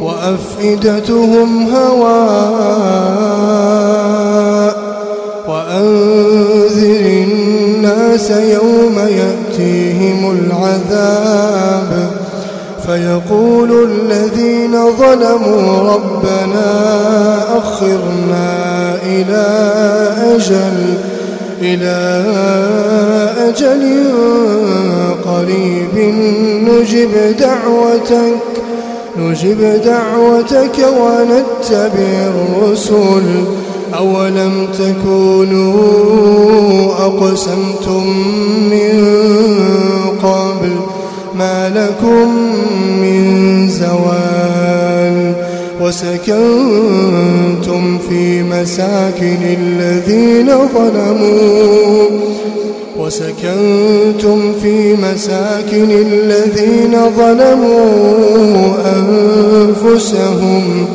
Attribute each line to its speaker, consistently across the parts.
Speaker 1: وأفئدتهم هواء وأنذر الناس يوم يأتيهم العذاب فيقول الذين ظلموا ربنا أخرنا إلى أجل إلى أجل قريب نجب دعوتك. نجب دعوتك ونتبع الرسل. أولم تكونوا أقسمتم من قبل؟ ما لكم من زوال. وسكنتم في مساكن الذين ظلموا. وسكنتم في مساكن الذين ظلموا أنفسهم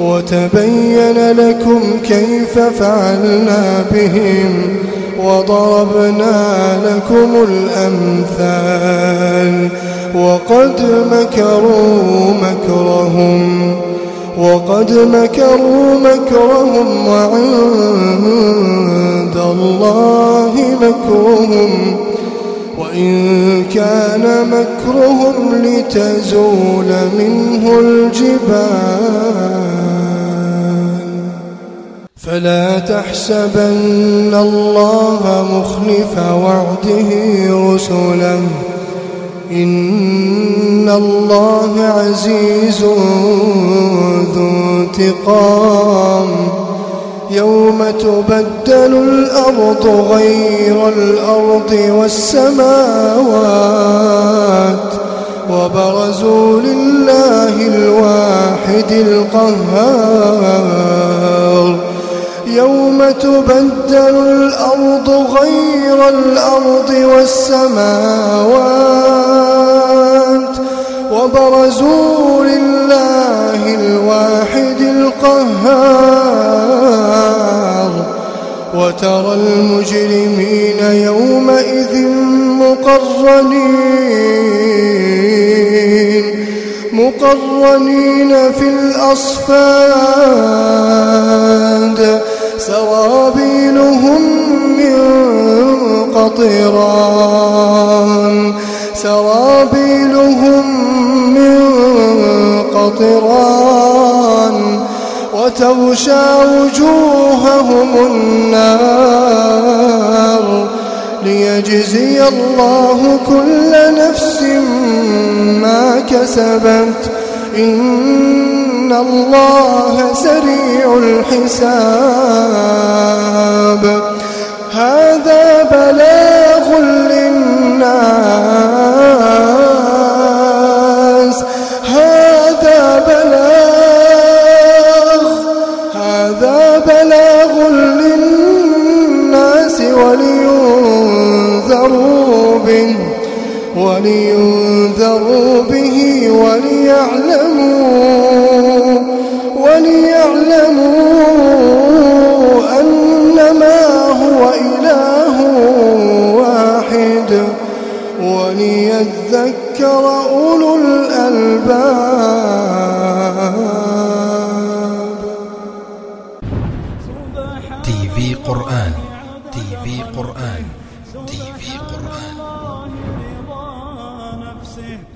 Speaker 1: وتبين لكم كيف فعلنا بهم وضربنا لكم الأمثال وقد مكروا مكرهم وقد مكروا مكرهم وعند الله مكرهم وإن كان مكرهم لتزول منه الجبال. فلا تحسبن الله مخلف وعده رسله. إن الله عزيز ذو انتقام. يوم تبدل الأرض غير الأرض والسماوات وبرزوا لله الواحد القهار. يوم تبدل الأرض غير الأرض والسماوات وبرزوا وترى المجرمين يومئذ مقرنين مقرنين في الأصفاد. سرابيلهم من قطران سرابيلهم من قطران. وتغشى وجوههم النار ليجزي الله كل نفس ما كسبت. إن الله سريع الحساب. هذا بلاغ ولينذروا به وليعلموا وليعلموا أنما هو إله واحد وليذكر أولو الألباب.
Speaker 2: TV قرآن. TV قرآن. TV قرآن.
Speaker 3: sin